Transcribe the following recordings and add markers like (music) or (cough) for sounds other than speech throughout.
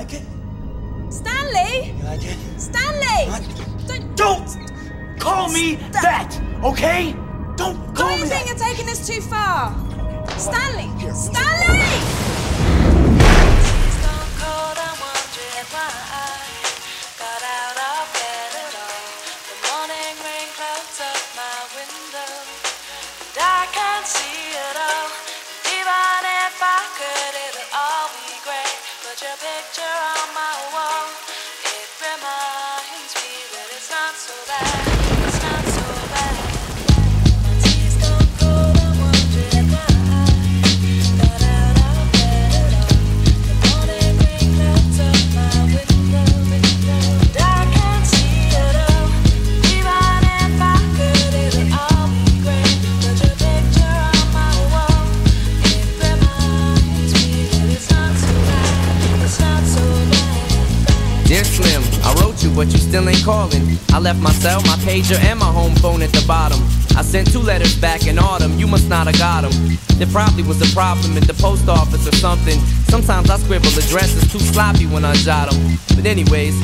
like it? Stanley! You like it? Stanley! What? Don't, Don't call me that, okay? Don't call don't you me think that. you're taking this too far? Stanley! Here. Stanley! Slim, I wrote you, but you still ain't calling. I left my cell, my pager, and my home phone at the bottom. I sent two letters back in autumn, you must not have got them. There probably was a problem at the post office or something. Sometimes I scribble addresses too sloppy when I jot them. But anyways,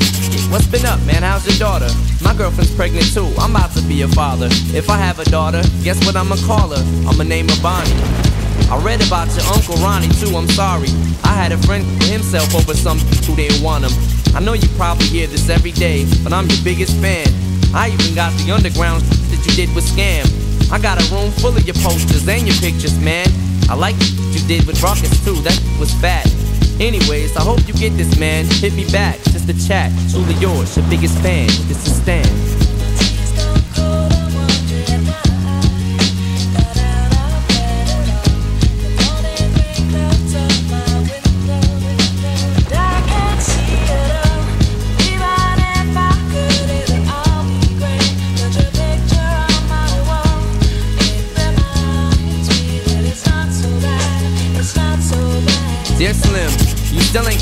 what's been up, man? How's your daughter? My girlfriend's pregnant too, I'm about to be a father. If I have a daughter, guess what I'ma call her? I'ma name her Bonnie. I read about your Uncle Ronnie too, I'm sorry. I had a friend himself over some who didn't want him. I know you probably hear this every day, but I'm your biggest fan. I even got the underground that you did with Scam. I got a room full of your posters and your pictures, man. I like what you did with Rockets too, that was fat. Anyways, I hope you get this, man. Hit me back, just a chat. Truly yours, your biggest fan. This is Stan.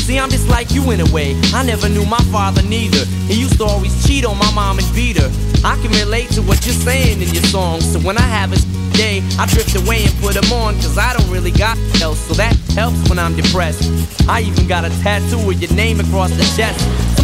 See, I'm just like you in a way. I never knew my father neither. He used to always cheat on my mom and beat her. I can relate to what you're saying in your songs. So when I have a day, I drift away and put them on. Cause I don't really got else. So that helps when I'm depressed. I even got a tattoo with your name across the chest.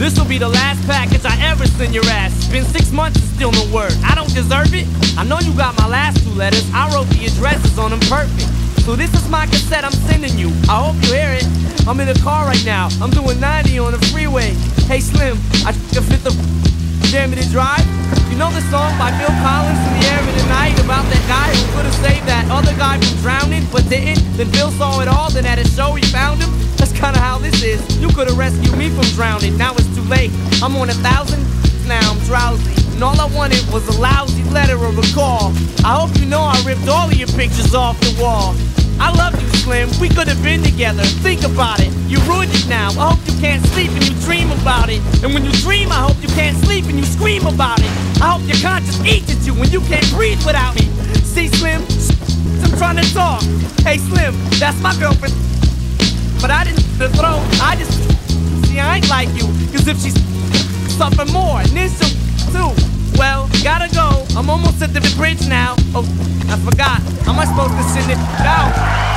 This will be the last package I ever send your ass. It's been six months and still no word. I don't deserve it. I know you got my last two letters. I wrote the addresses on them perfect. So this is my cassette I'm sending you. I hope you hear it. I'm in the car right now. I'm doing 90 on the freeway. Hey Slim, I can fit the Jam to drive. You know the song by Phil Collins in the air of the night about that guy who could have saved that other guy from drowning but didn't? Then Phil saw it all, then at a show he found him. That's kinda how this is. You could have rescued me from drowning, now it's too late. I'm on a thousand, now I'm drowsy. And all I wanted was a lousy letter or a call. I hope you know I ripped all of your pictures off the wall. I love you, Slim. We could have been together. Think about it. You ruined it now. I hope you can't sleep and you dream about it. And when you dream, I hope you can't sleep and you scream about it. I hope your conscience eats at you when you can't breathe without me. See, Slim? I'm trying to talk. Hey Slim, that's my girlfriend. But I didn't the throw. I just see I ain't like you. Cause if she's something more, and then she'll too. Well, gotta go. I'm almost at the bridge now. Oh, I forgot. How am I supposed to send it out?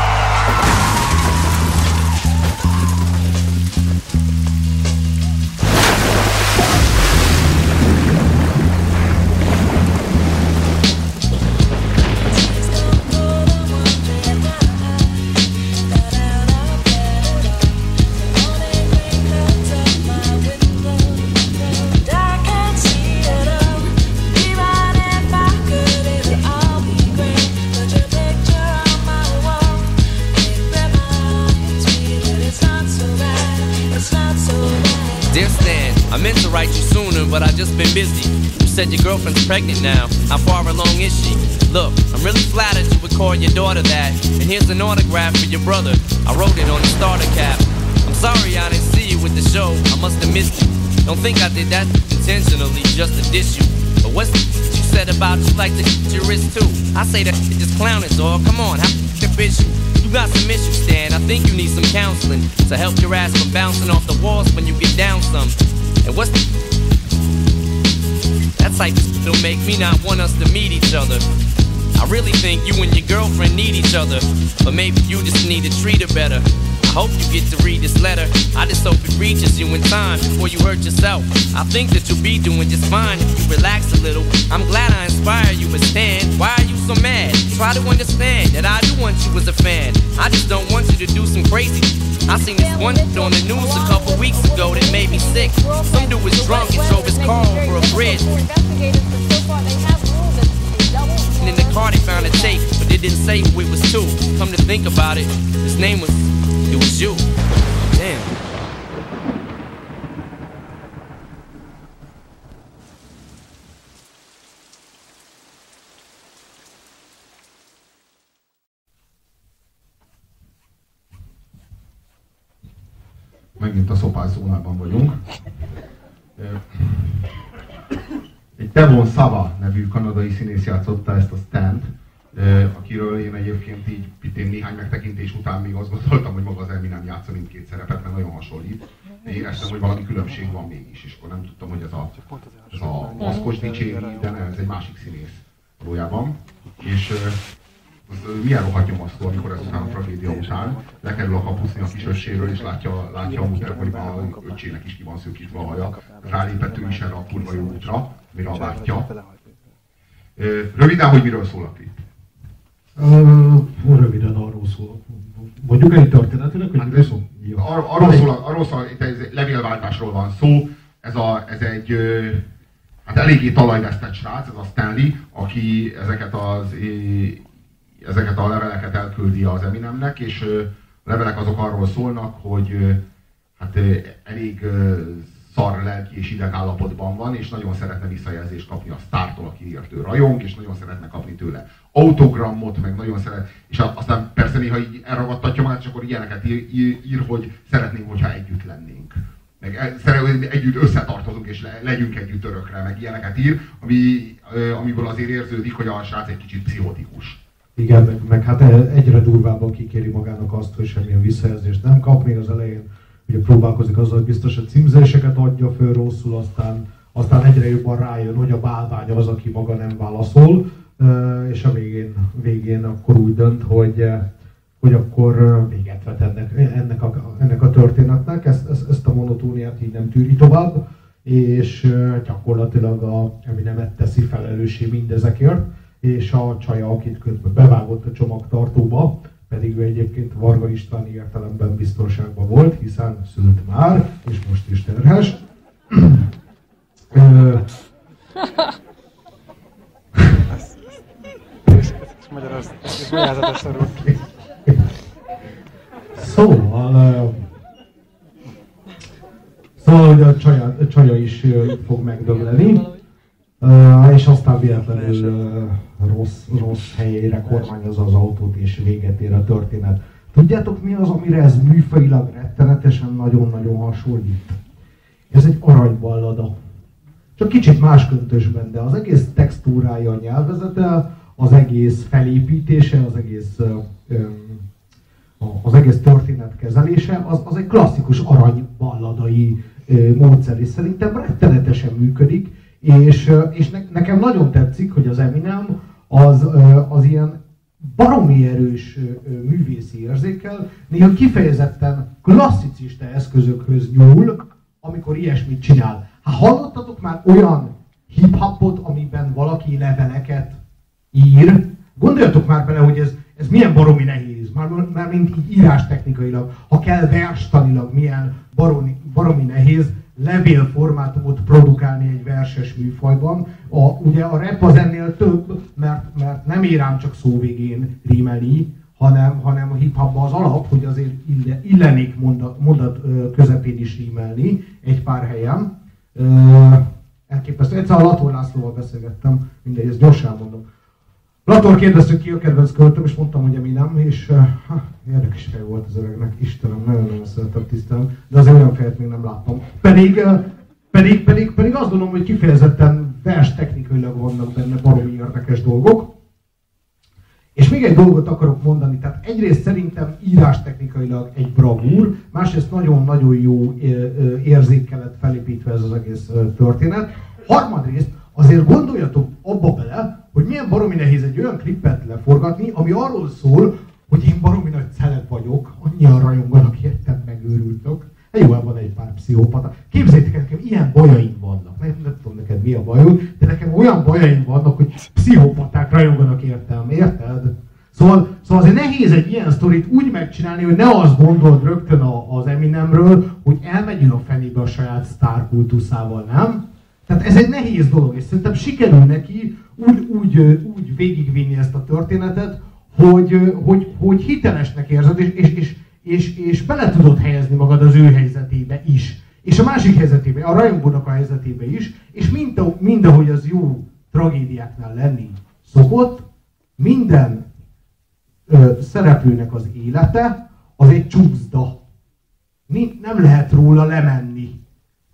Said your girlfriend's pregnant now. How far along is she? Look, I'm really flattered you would call your daughter that. And here's an autograph for your brother. I wrote it on the starter cap. I'm sorry I didn't see you with the show. I must have missed you. Don't think I did that intentionally just to diss you. But what's you said about you like to your wrist too? I say that just clowning, dog. Come on, how the bitch you? You got some issues, Stan. I think you need some counseling to help your ass from bouncing off the walls when you get down some. And what's the that type of will make me not want us to meet each other. I really think you and your girlfriend need each other, but maybe you just need to treat her better. I hope you get to read this letter. I just hope it reaches you in time before you hurt yourself. I think that you'll be doing just fine if you relax a little. I'm glad I inspire you, but Stan, why are you so mad? Try to understand that I do want you as a fan. I just don't want you to do some crazy. I seen this one on the news a couple weeks ago that made me sick. Some dude was drunk and drove his car over a bridge. And in the car they found a tape, but they didn't say who it was to. Come to think about it, his name was, it was you. Megint a szopás zónában vagyunk. Egy Devon Sava nevű kanadai színész játszotta ezt a stand, akiről én egyébként így pitén néhány megtekintés után még azt gondoltam, hogy maga az Eminem játsza mindkét szerepet, mert nagyon hasonlít. De éreztem, hogy valami különbség van mégis, és akkor nem tudtam, hogy ez a, ez a maszkos dicséri, de nem, ez egy másik színész valójában. És milyen rohadt nyomasztó, amikor ezután a tragédia után lekerül a kapuszni a kis össéről, és látja, látja a muter, hogy már a öcsének is ki van szőkítve a haja. Rálépett ő is erre a kurva jó útra, mire a bátyja. Ö, Röviden, hogy miről szól a klip? Uh, röviden arról szól. Mondjuk egy történetileg, hogy miről szól? Ar- arról szól, arról szól, itt egy levélváltásról van szó. Ez, a, ez egy hát eléggé talajvesztett srác, ez a Stanley, aki ezeket az ezeket a leveleket elküldi az Eminemnek, és a levelek azok arról szólnak, hogy hát elég szar lelki és ideg állapotban van, és nagyon szeretne visszajelzést kapni a sztártól, akiért ő rajong, és nagyon szeretne kapni tőle autogramot, meg nagyon szeret, és aztán persze néha így elragadtatja magát, és akkor ilyeneket ír, ír, hogy szeretnénk, hogyha együtt lennénk. Meg szeretnénk, együtt összetartozunk, és le, legyünk együtt örökre, meg ilyeneket ír, ami, amiből azért érződik, hogy a srác egy kicsit pszichotikus. Igen, meg, meg hát egyre durvábban kikéri magának azt, hogy semmilyen visszajelzést nem kap. Még az elején. Ugye próbálkozik azzal, hogy biztos a címzéseket adja föl rosszul, aztán, aztán egyre jobban rájön, hogy a bálvány az, aki maga nem válaszol, ö, és a végén, végén akkor úgy dönt, hogy, eh, hogy akkor véget vet ennek, ennek, a, ennek a történetnek, ezt, ezt, a monotóniát így nem tűri tovább, és gyakorlatilag a Eminemet teszi felelőssé mindezekért, és a csaja, akit közben bevágott a csomagtartóba, pedig ő egyébként Varga István értelemben biztonságban volt, hiszen szült már, és most is terhes. Szóval, szóval hogy a csaja, a csaja is fog megdögleni, Ö, és aztán véletlenül ö, rossz, rossz helyére kormányozza az autót, és véget ér a történet. Tudjátok mi az, amire ez műfajilag rettenetesen nagyon-nagyon hasonlít? Ez egy aranyballada. Csak kicsit más köntösben, de az egész textúrája, a nyelvezete az egész felépítése, az egész, ö, az egész történet kezelése, az, az egy klasszikus aranyballadai ö, módszer, és szerintem rettenetesen működik, és, és ne, nekem nagyon tetszik, hogy az Eminem az, az ilyen baromi erős művészi érzékel, néha kifejezetten klasszicista eszközökhöz nyúl, amikor ilyesmit csinál. Hát hallottatok már olyan hip-hopot, amiben valaki leveleket ír? Gondoljatok már bele, hogy ez, ez milyen baromi nehéz, már, már mint így írás technikailag, ha kell verstanilag milyen baromi, baromi nehéz levélformátumot produkálni egy verses műfajban. A, ugye a rap az ennél több, mert, mert nem írám csak szó végén rímeli, hanem, hanem a hip az alap, hogy azért ille, illenék mondat, mondat közepén is rímelni egy pár helyen. Elképesztő. Egyszer a Lator Lászlóval beszélgettem, mindegy, ezt gyorsan mondom. Lator kérdezte ki a kedvenc költöm, és mondtam, hogy mi nem, és ha, érdekes fej volt az öregnek, Istenem, nagyon-nagyon szeretem, tisztelem, de azért olyan fejet még nem láttam. Pedig, pedig, pedig, pedig azt gondolom, hogy kifejezetten vers technikailag vannak benne baromi érdekes dolgok. És még egy dolgot akarok mondani, tehát egyrészt szerintem írástechnikailag egy bravúr, másrészt nagyon-nagyon jó érzékkel lett felépítve ez az egész történet. Harmadrészt azért gondoljatok abba bele, hogy milyen baromi nehéz egy olyan klippet leforgatni, ami arról szól, hogy én baromi nagy celeb vagyok, annyian rajonganak értem megőrültök. Hát jó, van egy pár pszichopata. Képzeljétek, nekem ilyen bajaim vannak. Nem, nem tudom neked mi a bajod, de nekem olyan bajaim vannak, hogy pszichopaták rajonganak értem, érted? Szóval, szóval azért nehéz egy ilyen sztorit úgy megcsinálni, hogy ne azt gondold rögtön az Eminemről, hogy elmegyünk a fenébe a saját sztárkultuszával, nem? Tehát ez egy nehéz dolog, és szerintem sikerül neki úgy, úgy, úgy végigvinni ezt a történetet, hogy, hogy, hogy hitelesnek érzed, és, és, és, és, és bele tudod helyezni magad az ő helyzetébe is. És a másik helyzetébe, a rajongónak a helyzetébe is, és mind, mind ahogy az jó tragédiáknál lenni szokott, minden ö, szereplőnek az élete az egy csúszda. Nem lehet róla lemenni.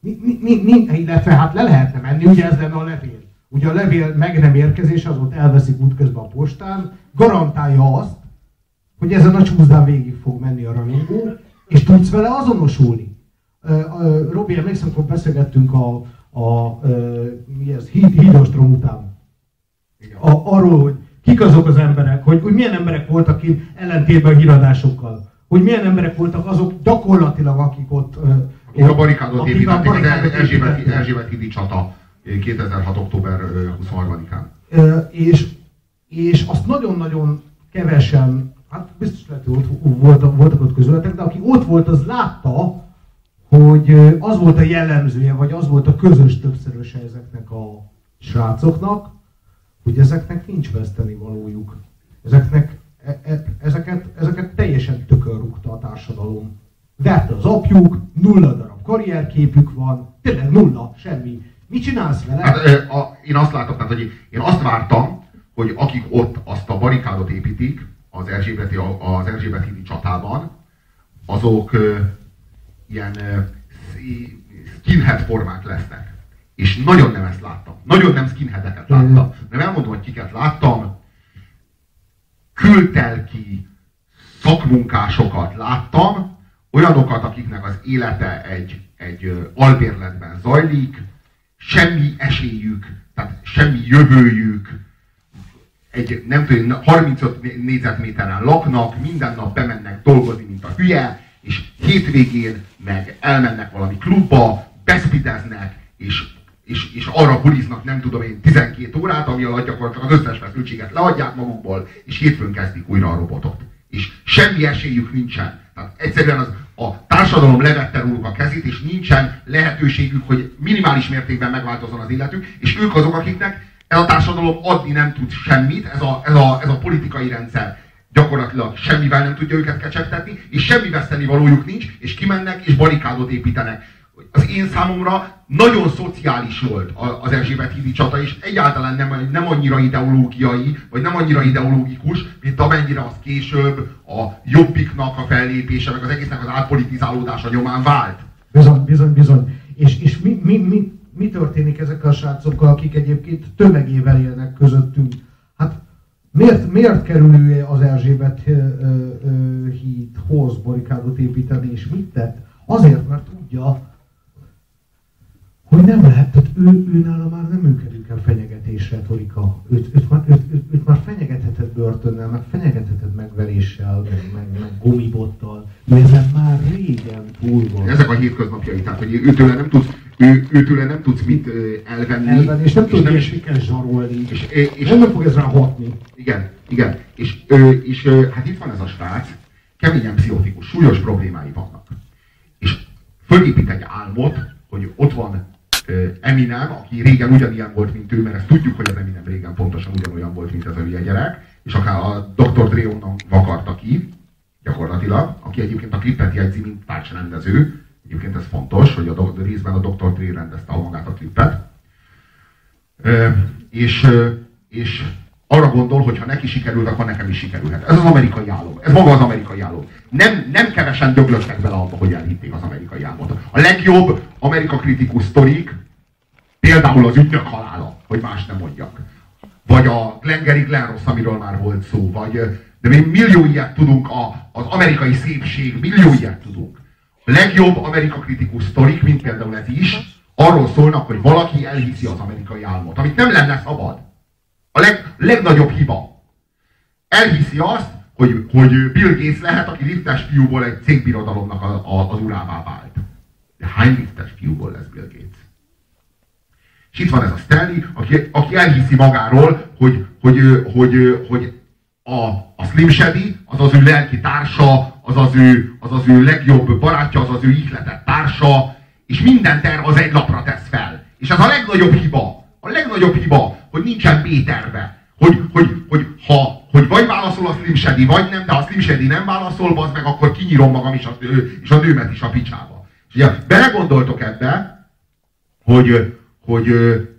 Illetve hát le lehetne menni, ugye ez lenne a levél. Ugye a levél meg nem érkezése, az ott elveszik útközben a postán, garantálja azt, hogy ezen a csúszdán végig fog menni a rajongó, és tudsz vele azonosulni. Robi, emlékszem, amikor beszélgettünk a, a, a mi ez, híd, hídostrom után. A, arról, hogy kik azok az emberek, hogy, hogy milyen emberek voltak itt ellentétben a híradásokkal. Hogy milyen emberek voltak azok gyakorlatilag, akik ott... Akik a barikádot építették, az Erzsébet, Erzsébet hídi csata 2006. október 23-án. És, és azt nagyon-nagyon kevesen, hát biztos lehet, hogy ott voltak, voltak ott közületek, de aki ott volt, az látta, hogy az volt a jellemzője, vagy az volt a közös többszöröse ezeknek a srácoknak, hogy ezeknek nincs veszteni valójuk. Ezeknek, e, e, ezeket, ezeket teljesen tökörrúgta a társadalom. Verte az apjuk, nulla darab karrierképük van, tényleg nulla, semmi. Mit csinálsz vele? Hát, a, én azt látom, tehát, hogy én azt vártam, hogy akik ott azt a barikádot építik az Erzsébeti, az Erzsébet hídi csatában, azok ö, ilyen ö, skinhead formák lesznek. És nagyon nem ezt láttam. Nagyon nem skinheadeket láttam. Nem elmondom, hogy kiket láttam. Kültelki szakmunkásokat láttam, olyanokat, akiknek az élete egy, egy albérletben zajlik, semmi esélyük, tehát semmi jövőjük, egy, nem tudom, 35 négyzetméteren laknak, minden nap bemennek dolgozni, mint a hülye, és hétvégén meg elmennek valami klubba, beszpideznek, és, és, és arra buliznak, nem tudom én, 12 órát, ami alatt gyakorlatilag az összes feszültséget leadják magukból, és hétfőn kezdik újra a robotot. És semmi esélyük nincsen. Tehát egyszerűen az, a társadalom levette róluk a kezét, és nincsen lehetőségük, hogy minimális mértékben megváltozzon az életük, és ők azok, akiknek ez a társadalom adni nem tud semmit, ez a, ez a, ez a politikai rendszer gyakorlatilag semmivel nem tudja őket kecsegtetni, és semmi veszteni valójuk nincs, és kimennek és barikádot építenek. Az én számomra nagyon szociális volt az Erzsébet hídi csata, és egyáltalán nem, nem annyira ideológiai, vagy nem annyira ideológikus, mint amennyire az később a jobbiknak a fellépése, meg az egésznek az átpolitizálódása nyomán vált. Bizony, bizony, bizony. És, és mi, mi, mi, mi történik ezekkel a srácokkal, akik egyébként tömegével élnek közöttünk? Hát Miért, miért kerül az Erzsébet hídhoz barikádot építeni, és mit tett? Azért, mert tudja, hogy nem lehet, tehát ő, ő nála már nem működik el fenyegetés retorika. Őt, őt, már, őt, őt, őt már fenyegetheted börtönnel, meg fenyegetheted megveréssel, meg, meg, meg gumibottal. Ő ezen már régen túl van. Ezek a hétköznapjai, tehát hogy őtőle nem tudsz, ő, őtőle nem tudsz mit elvenni. Elvenni, és nem tudod nem, ilyesmikkel zsarolni. és, És, és, és, nem fog ez rá hatni. igen, igen. És, és hát itt van ez a srác, keményen pszichotikus, súlyos problémái vannak. És fölépít egy álmot, hogy ott van Eminem, aki régen ugyanilyen volt, mint ő, mert ezt tudjuk, hogy az Eminem régen pontosan ugyanolyan volt, mint ez a hülye gyerek, és akár a Dr. Dre onnan vakarta ki, gyakorlatilag, aki egyébként a klipet jegyzi, mint társrendező. Egyébként ez fontos, hogy a részben a Dr. Dre rendezte magát a klipet. És, és arra gondol, hogy ha neki sikerült, akkor nekem is sikerülhet. Ez az amerikai álom. Ez maga az amerikai álom. Nem, nem kevesen döglöttek bele abba, hogy elhitték az amerikai álmot. A legjobb Amerika kritikus sztorik, például az ügynök halála, hogy más nem mondjak. Vagy a Glengarry Glen Ross, amiről már volt szó, vagy de mi millió ilyet tudunk, a, az amerikai szépség, millió ilyet tudunk. A legjobb Amerika kritikus sztorik, mint például ez is, arról szólnak, hogy valaki elhiszi az amerikai álmot, amit nem lenne szabad. A leg, legnagyobb hiba. Elhiszi azt, hogy, hogy Bill Gates lehet, aki liftes fiúból egy cégbirodalomnak a, a, az urává vált. De hány liftes fiúból lesz Bill Gates? És itt van ez a Stanley, aki, aki elhiszi magáról, hogy, hogy, hogy, hogy, a, a Slim Shady, az az ő lelki társa, az az ő, az az ő legjobb barátja, az az ő ihletett társa, és mindent erre az egy lapra tesz fel. És ez a legnagyobb hiba. A legnagyobb hiba, hogy nincsen B-terve. Hogy, hogy, hogy, ha, hogy vagy válaszol a Slim Shady, vagy nem, de ha Slim Shady nem válaszol, az meg akkor kinyírom magam is a, és a nőmet is a picsába. És ugye belegondoltok ebbe, hogy, hogy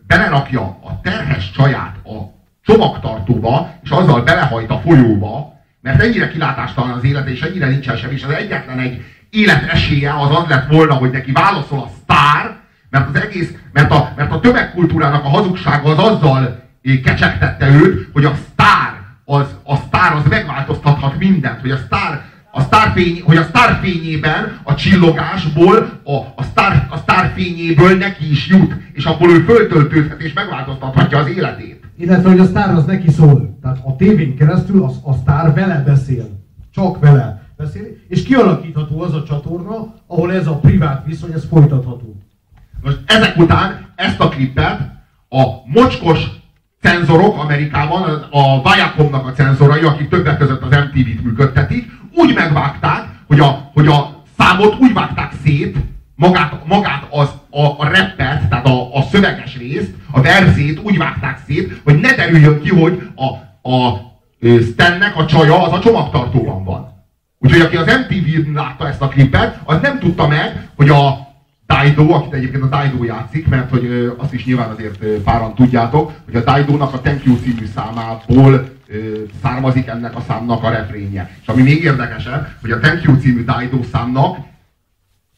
belerakja a terhes csaját a csomagtartóba, és azzal belehajt a folyóba, mert ennyire kilátástalan az élete, és ennyire nincsen semmi, és az egyetlen egy élet esélye az az lett volna, hogy neki válaszol a sztár, mert az egész, mert a, mert a tömegkultúrának a hazugsága az azzal eh, kecsegtette őt, hogy a sztár, az, a sztár az megváltoztathat mindent, hogy a sztár, a sztárfény, hogy a sztárfényében, a csillogásból, a, a, sztár, a sztárfényéből neki is jut, és abból ő föltöltődhet és megváltoztathatja az életét. Illetve, hogy a sztár az neki szól. Tehát a tévén keresztül az, a sztár vele beszél. Csak vele beszél. És kialakítható az a csatorna, ahol ez a privát viszony, ez folytatható. Most ezek után ezt a klippet a mocskos cenzorok Amerikában, a Viacomnak a cenzorai, akik többek között az MTV-t működtetik, úgy megvágták, hogy a, hogy a számot úgy vágták szét, magát, magát az, a, a rappet, tehát a, a szöveges részt, a verzét úgy vágták szét, hogy ne derüljön ki, hogy a, a ö, Stannek a csaja az a csomagtartóban van. Úgyhogy aki az MTV-n látta ezt a klipet, az nem tudta meg, hogy a Daido, akit egyébként a Daido játszik, mert hogy azt is nyilván azért páran tudjátok, hogy a Daido-nak a Thank You című számából származik ennek a számnak a refrénje. És ami még érdekesebb, hogy a Thank You című Daido számnak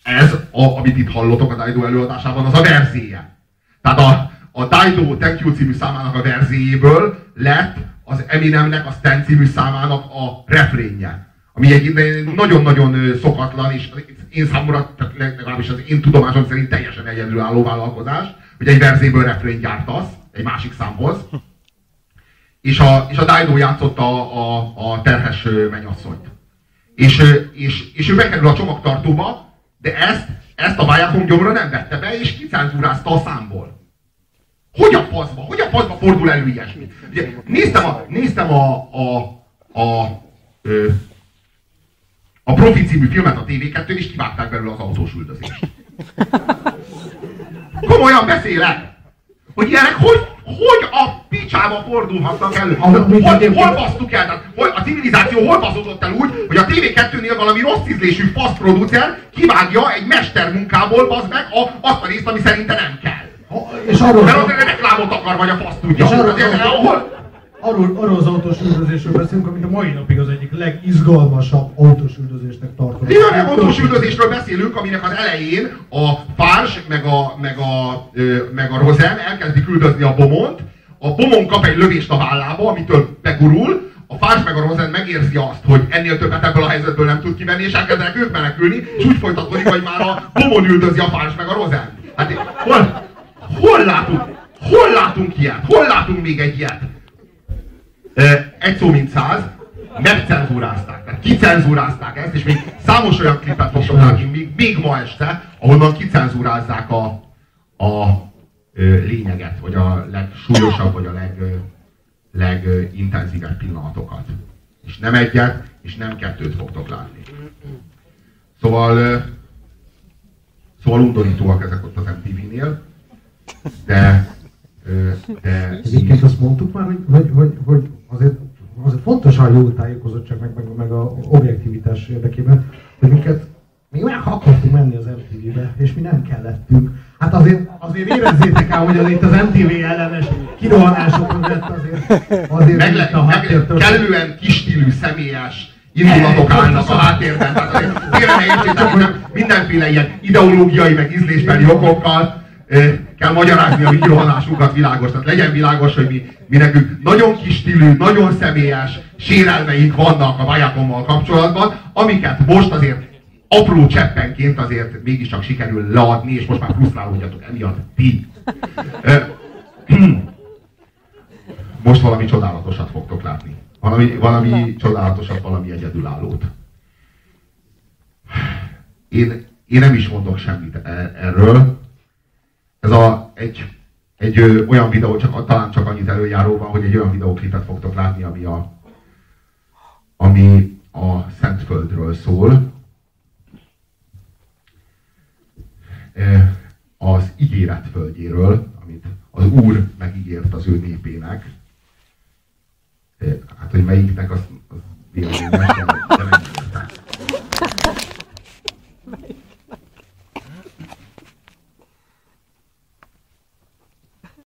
ez, a, amit itt hallotok a Daido előadásában, az a verzéje. Tehát a, a Daido Thank You című számának a verzéjéből lett az Eminemnek a Stan című számának a refrénje. Ami egy nagyon-nagyon szokatlan, és én számomra, tehát legalábbis az én tudomásom szerint teljesen egyedülálló vállalkozás, hogy egy verzéből refrén gyártasz egy másik számhoz. És a, és a Daido játszotta a, a, a terhes mennyasszonyt. És, és, és ő bekerül a csomagtartóba, de ezt, ezt a Viacom gyomra nem vette be, és kicenzúrázta a számból. Hogy a faszba? Hogy a faszba fordul elő ilyesmi? Ugye, néztem a, néztem a, a, a, ö, a Profi című filmet a TV2-n, és kivágták belőle az autós üldözést. Komolyan beszélek! Hogy ilyenek hogy, hogy a picsába fordulhatnak elő? Hol, hol basztuk el? Tehát, hol, a civilizáció hol baszódott el úgy, hogy a TV2-nél valami rossz ízlésű fasz producer kivágja egy mestermunkából, bazd meg, a, azt a részt, ami szerinte nem kell. És arról, Mert azért reklámot akar, vagy a fasz tudja. És arról- hol, arról, arról az autós üldözésről beszélünk, amit a mai napig az egyik legizgalmasabb autós üldözésnek tartom. Mi olyan autós üldözésről beszélünk, aminek az elején a Fárs meg a, meg a, meg a Rosen elkezdik üldözni a Bomont, a bomon kap egy lövést a vállába, amitől begurul, a Fars meg a Rosen megérzi azt, hogy ennél többet ebből a helyzetből nem tud kivenni, és elkezdenek ők menekülni, és úgy folytatódik, hogy már a bomon üldözi a Fars meg a Rosen. Hát hol, hol látunk, hol látunk ilyet? Hol látunk még egy ilyet? Egy szó mint száz, megcenzúrázták. Tehát kicenzúrázták ezt, és még számos olyan klipet fogtok látni, még, még ma este, ahonnan kicenzúrázzák a, a ö, lényeget, vagy a legsúlyosabb, vagy a leg, legintenzívebb pillanatokat. És nem egyet, és nem kettőt fogtok látni. Szóval, ö, szóval undorítóak ezek ott az MTV-nél, de, ö, de Egyébként azt mondtuk már, hogy, hogy, hogy, hogy azért, azért fontos a jó tájékozottság, meg, meg, meg a objektivitás érdekében, hogy minket mi meg akartunk menni az MTV-be, és mi nem kellettünk. Hát azért, azért érezzétek el, hogy az itt az MTV ellenes kirohanások azért, azért megle, itt a háttértől. kellően kistílű, személyes indulatok állnak a háttérben. Tehát azért ne értsétek, mindenféle ilyen ideológiai, meg ízlésbeli okokkal kell magyarázni a mi rohanásunkat világos. Tehát legyen világos, hogy mi, mi nekünk nagyon kis stílű, nagyon személyes sérelmeink vannak a Vajakommal kapcsolatban, amiket most azért apró cseppenként azért mégiscsak sikerül leadni, és most már frusztrálódjatok emiatt ti. (clears throat) Most valami csodálatosat fogtok látni. Valami, valami csodálatosat, valami egyedülállót. Én, én nem is mondok semmit e- erről ez a, egy, egy ö, olyan videó, csak, talán csak annyit előjáróban, hogy egy olyan videóklipet fogtok látni, ami a, ami a Szentföldről szól. Az ígéret földjéről, amit az Úr megígért az ő népének. Hát, hogy melyiknek, azt, az? véleményes, de, de megígérte.